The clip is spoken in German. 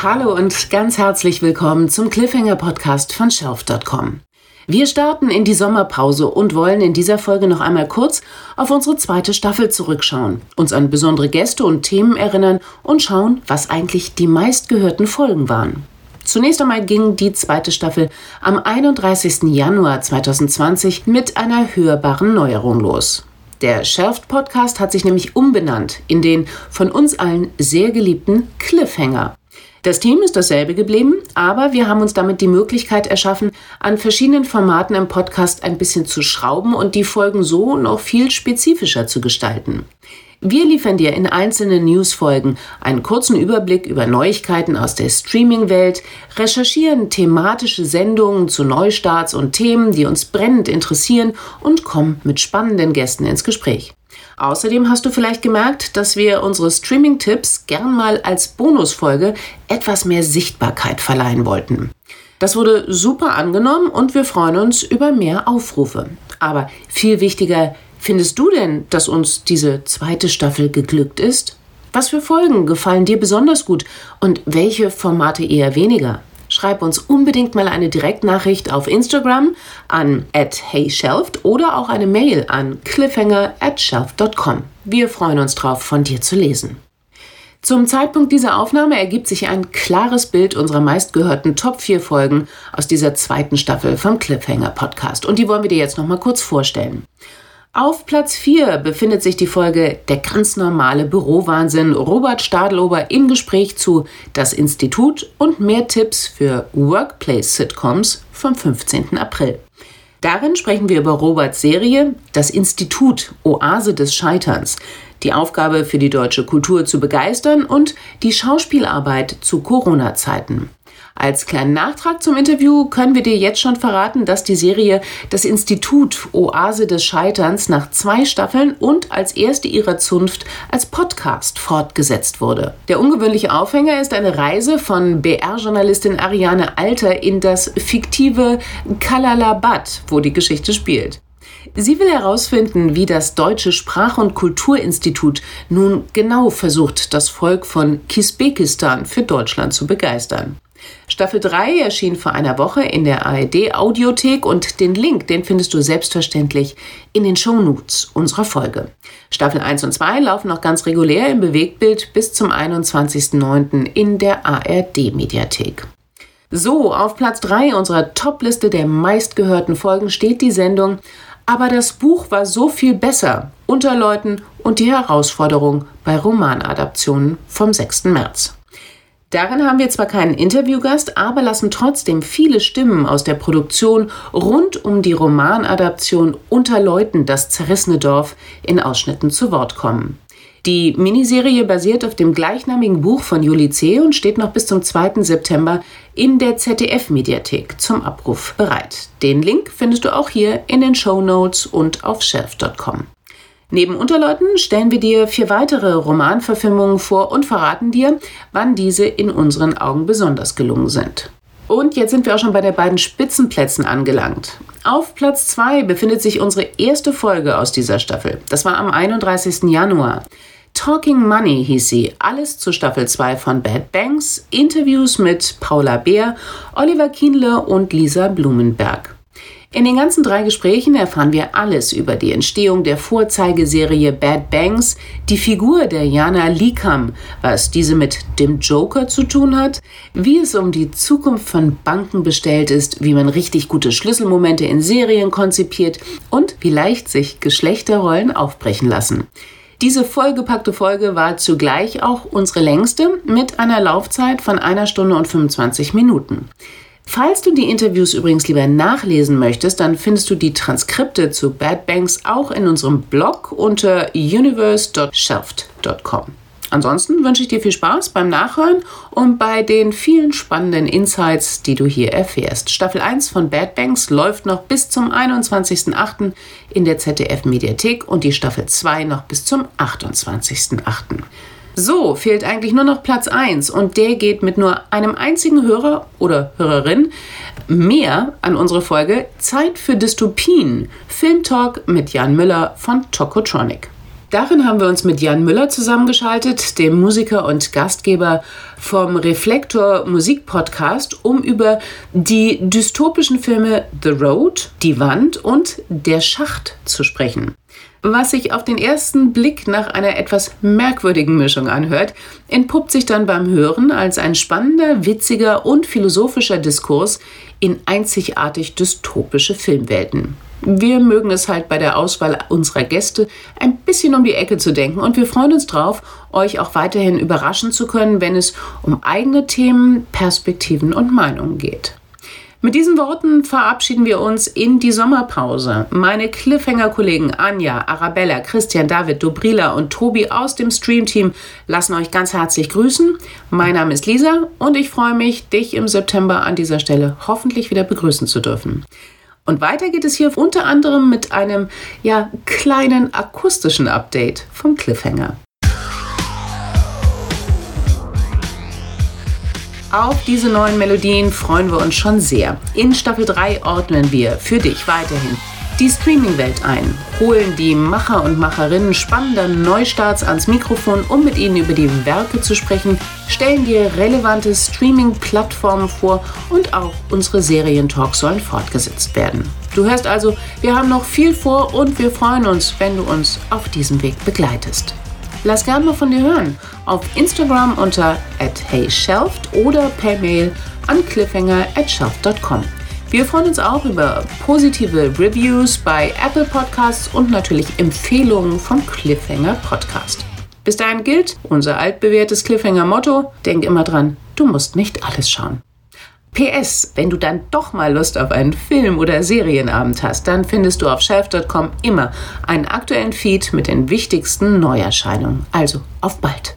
Hallo und ganz herzlich willkommen zum Cliffhanger Podcast von Shelf.com. Wir starten in die Sommerpause und wollen in dieser Folge noch einmal kurz auf unsere zweite Staffel zurückschauen, uns an besondere Gäste und Themen erinnern und schauen, was eigentlich die meistgehörten Folgen waren. Zunächst einmal ging die zweite Staffel am 31. Januar 2020 mit einer hörbaren Neuerung los. Der Shelft Podcast hat sich nämlich umbenannt in den von uns allen sehr geliebten Cliffhanger. Das Team ist dasselbe geblieben, aber wir haben uns damit die Möglichkeit erschaffen, an verschiedenen Formaten im Podcast ein bisschen zu schrauben und die Folgen so noch viel spezifischer zu gestalten. Wir liefern dir in einzelnen Newsfolgen einen kurzen Überblick über Neuigkeiten aus der Streaming-Welt, recherchieren thematische Sendungen zu Neustarts und Themen, die uns brennend interessieren und kommen mit spannenden Gästen ins Gespräch. Außerdem hast du vielleicht gemerkt, dass wir unsere Streaming-Tipps gern mal als Bonusfolge etwas mehr Sichtbarkeit verleihen wollten. Das wurde super angenommen und wir freuen uns über mehr Aufrufe. Aber viel wichtiger, findest du denn, dass uns diese zweite Staffel geglückt ist? Was für Folgen gefallen dir besonders gut und welche Formate eher weniger? Schreib uns unbedingt mal eine Direktnachricht auf Instagram an heyshelft oder auch eine Mail an cliffhanger at shelf.com. Wir freuen uns drauf, von dir zu lesen. Zum Zeitpunkt dieser Aufnahme ergibt sich ein klares Bild unserer meistgehörten Top 4 Folgen aus dieser zweiten Staffel vom Cliffhanger Podcast. Und die wollen wir dir jetzt noch mal kurz vorstellen. Auf Platz 4 befindet sich die Folge Der ganz normale Bürowahnsinn. Robert Stadelober im Gespräch zu Das Institut und mehr Tipps für Workplace-Sitcoms vom 15. April. Darin sprechen wir über Roberts Serie Das Institut Oase des Scheiterns, die Aufgabe für die deutsche Kultur zu begeistern und die Schauspielarbeit zu Corona-Zeiten. Als kleinen Nachtrag zum Interview können wir dir jetzt schon verraten, dass die Serie Das Institut Oase des Scheiterns nach zwei Staffeln und als erste ihrer Zunft als Podcast fortgesetzt wurde. Der ungewöhnliche Aufhänger ist eine Reise von BR-Journalistin Ariane Alter in das fiktive Kalalabad, wo die Geschichte spielt. Sie will herausfinden, wie das Deutsche Sprach- und Kulturinstitut nun genau versucht, das Volk von Kisbekistan für Deutschland zu begeistern. Staffel 3 erschien vor einer Woche in der ARD Audiothek und den Link, den findest du selbstverständlich in den Shownotes unserer Folge. Staffel 1 und 2 laufen noch ganz regulär im Bewegtbild bis zum 21.09. in der ARD Mediathek. So, auf Platz 3 unserer Topliste der meistgehörten Folgen steht die Sendung Aber das Buch war so viel besser unter Leuten und die Herausforderung bei Romanadaptionen vom 6. März. Darin haben wir zwar keinen Interviewgast, aber lassen trotzdem viele Stimmen aus der Produktion rund um die Romanadaption Unter Leuten das zerrissene Dorf in Ausschnitten zu Wort kommen. Die Miniserie basiert auf dem gleichnamigen Buch von Juli C. und steht noch bis zum 2. September in der ZDF-Mediathek zum Abruf bereit. Den Link findest du auch hier in den Show Notes und auf shelf.com. Neben Unterleuten stellen wir dir vier weitere Romanverfilmungen vor und verraten dir, wann diese in unseren Augen besonders gelungen sind. Und jetzt sind wir auch schon bei den beiden Spitzenplätzen angelangt. Auf Platz 2 befindet sich unsere erste Folge aus dieser Staffel. Das war am 31. Januar. Talking Money hieß sie. Alles zu Staffel 2 von Bad Banks. Interviews mit Paula Beer, Oliver Kienle und Lisa Blumenberg. In den ganzen drei Gesprächen erfahren wir alles über die Entstehung der Vorzeigeserie Bad Banks, die Figur der Jana Likam, was diese mit dem Joker zu tun hat, wie es um die Zukunft von Banken bestellt ist, wie man richtig gute Schlüsselmomente in Serien konzipiert und wie leicht sich Geschlechterrollen aufbrechen lassen. Diese vollgepackte Folge war zugleich auch unsere längste mit einer Laufzeit von einer Stunde und 25 Minuten. Falls du die Interviews übrigens lieber nachlesen möchtest, dann findest du die Transkripte zu Bad Banks auch in unserem Blog unter universe.shelft.com. Ansonsten wünsche ich dir viel Spaß beim Nachhören und bei den vielen spannenden Insights, die du hier erfährst. Staffel 1 von Bad Banks läuft noch bis zum 21.08. in der ZDF Mediathek und die Staffel 2 noch bis zum 28.08. So, fehlt eigentlich nur noch Platz 1 und der geht mit nur einem einzigen Hörer oder Hörerin mehr an unsere Folge Zeit für Dystopien. Filmtalk mit Jan Müller von Tokotronic. Darin haben wir uns mit Jan Müller zusammengeschaltet, dem Musiker und Gastgeber vom Reflektor Musik Podcast, um über die dystopischen Filme The Road, Die Wand und Der Schacht zu sprechen. Was sich auf den ersten Blick nach einer etwas merkwürdigen Mischung anhört, entpuppt sich dann beim Hören als ein spannender, witziger und philosophischer Diskurs in einzigartig dystopische Filmwelten. Wir mögen es halt bei der Auswahl unserer Gäste ein bisschen um die Ecke zu denken und wir freuen uns drauf, euch auch weiterhin überraschen zu können, wenn es um eigene Themen, Perspektiven und Meinungen geht. Mit diesen Worten verabschieden wir uns in die Sommerpause. Meine Cliffhanger-Kollegen Anja, Arabella, Christian, David, Dobrila und Tobi aus dem Streamteam lassen euch ganz herzlich grüßen. Mein Name ist Lisa und ich freue mich, dich im September an dieser Stelle hoffentlich wieder begrüßen zu dürfen. Und weiter geht es hier unter anderem mit einem ja, kleinen akustischen Update vom Cliffhanger. Auf diese neuen Melodien freuen wir uns schon sehr. In Staffel 3 ordnen wir für dich weiterhin die Streaming-Welt ein, holen die Macher und Macherinnen spannender Neustarts ans Mikrofon, um mit ihnen über die Werke zu sprechen, stellen dir relevante Streaming-Plattformen vor und auch unsere Serientalks sollen fortgesetzt werden. Du hörst also, wir haben noch viel vor und wir freuen uns, wenn du uns auf diesem Weg begleitest. Lass gerne mal von dir hören. Auf Instagram unter @heyshelft oder per Mail an cliffhanger@shelft.com. Wir freuen uns auch über positive Reviews bei Apple Podcasts und natürlich Empfehlungen vom Cliffhanger Podcast. Bis dahin gilt unser altbewährtes Cliffhanger-Motto: Denk immer dran, du musst nicht alles schauen. PS, wenn du dann doch mal Lust auf einen Film- oder Serienabend hast, dann findest du auf shelf.com immer einen aktuellen Feed mit den wichtigsten Neuerscheinungen. Also auf bald!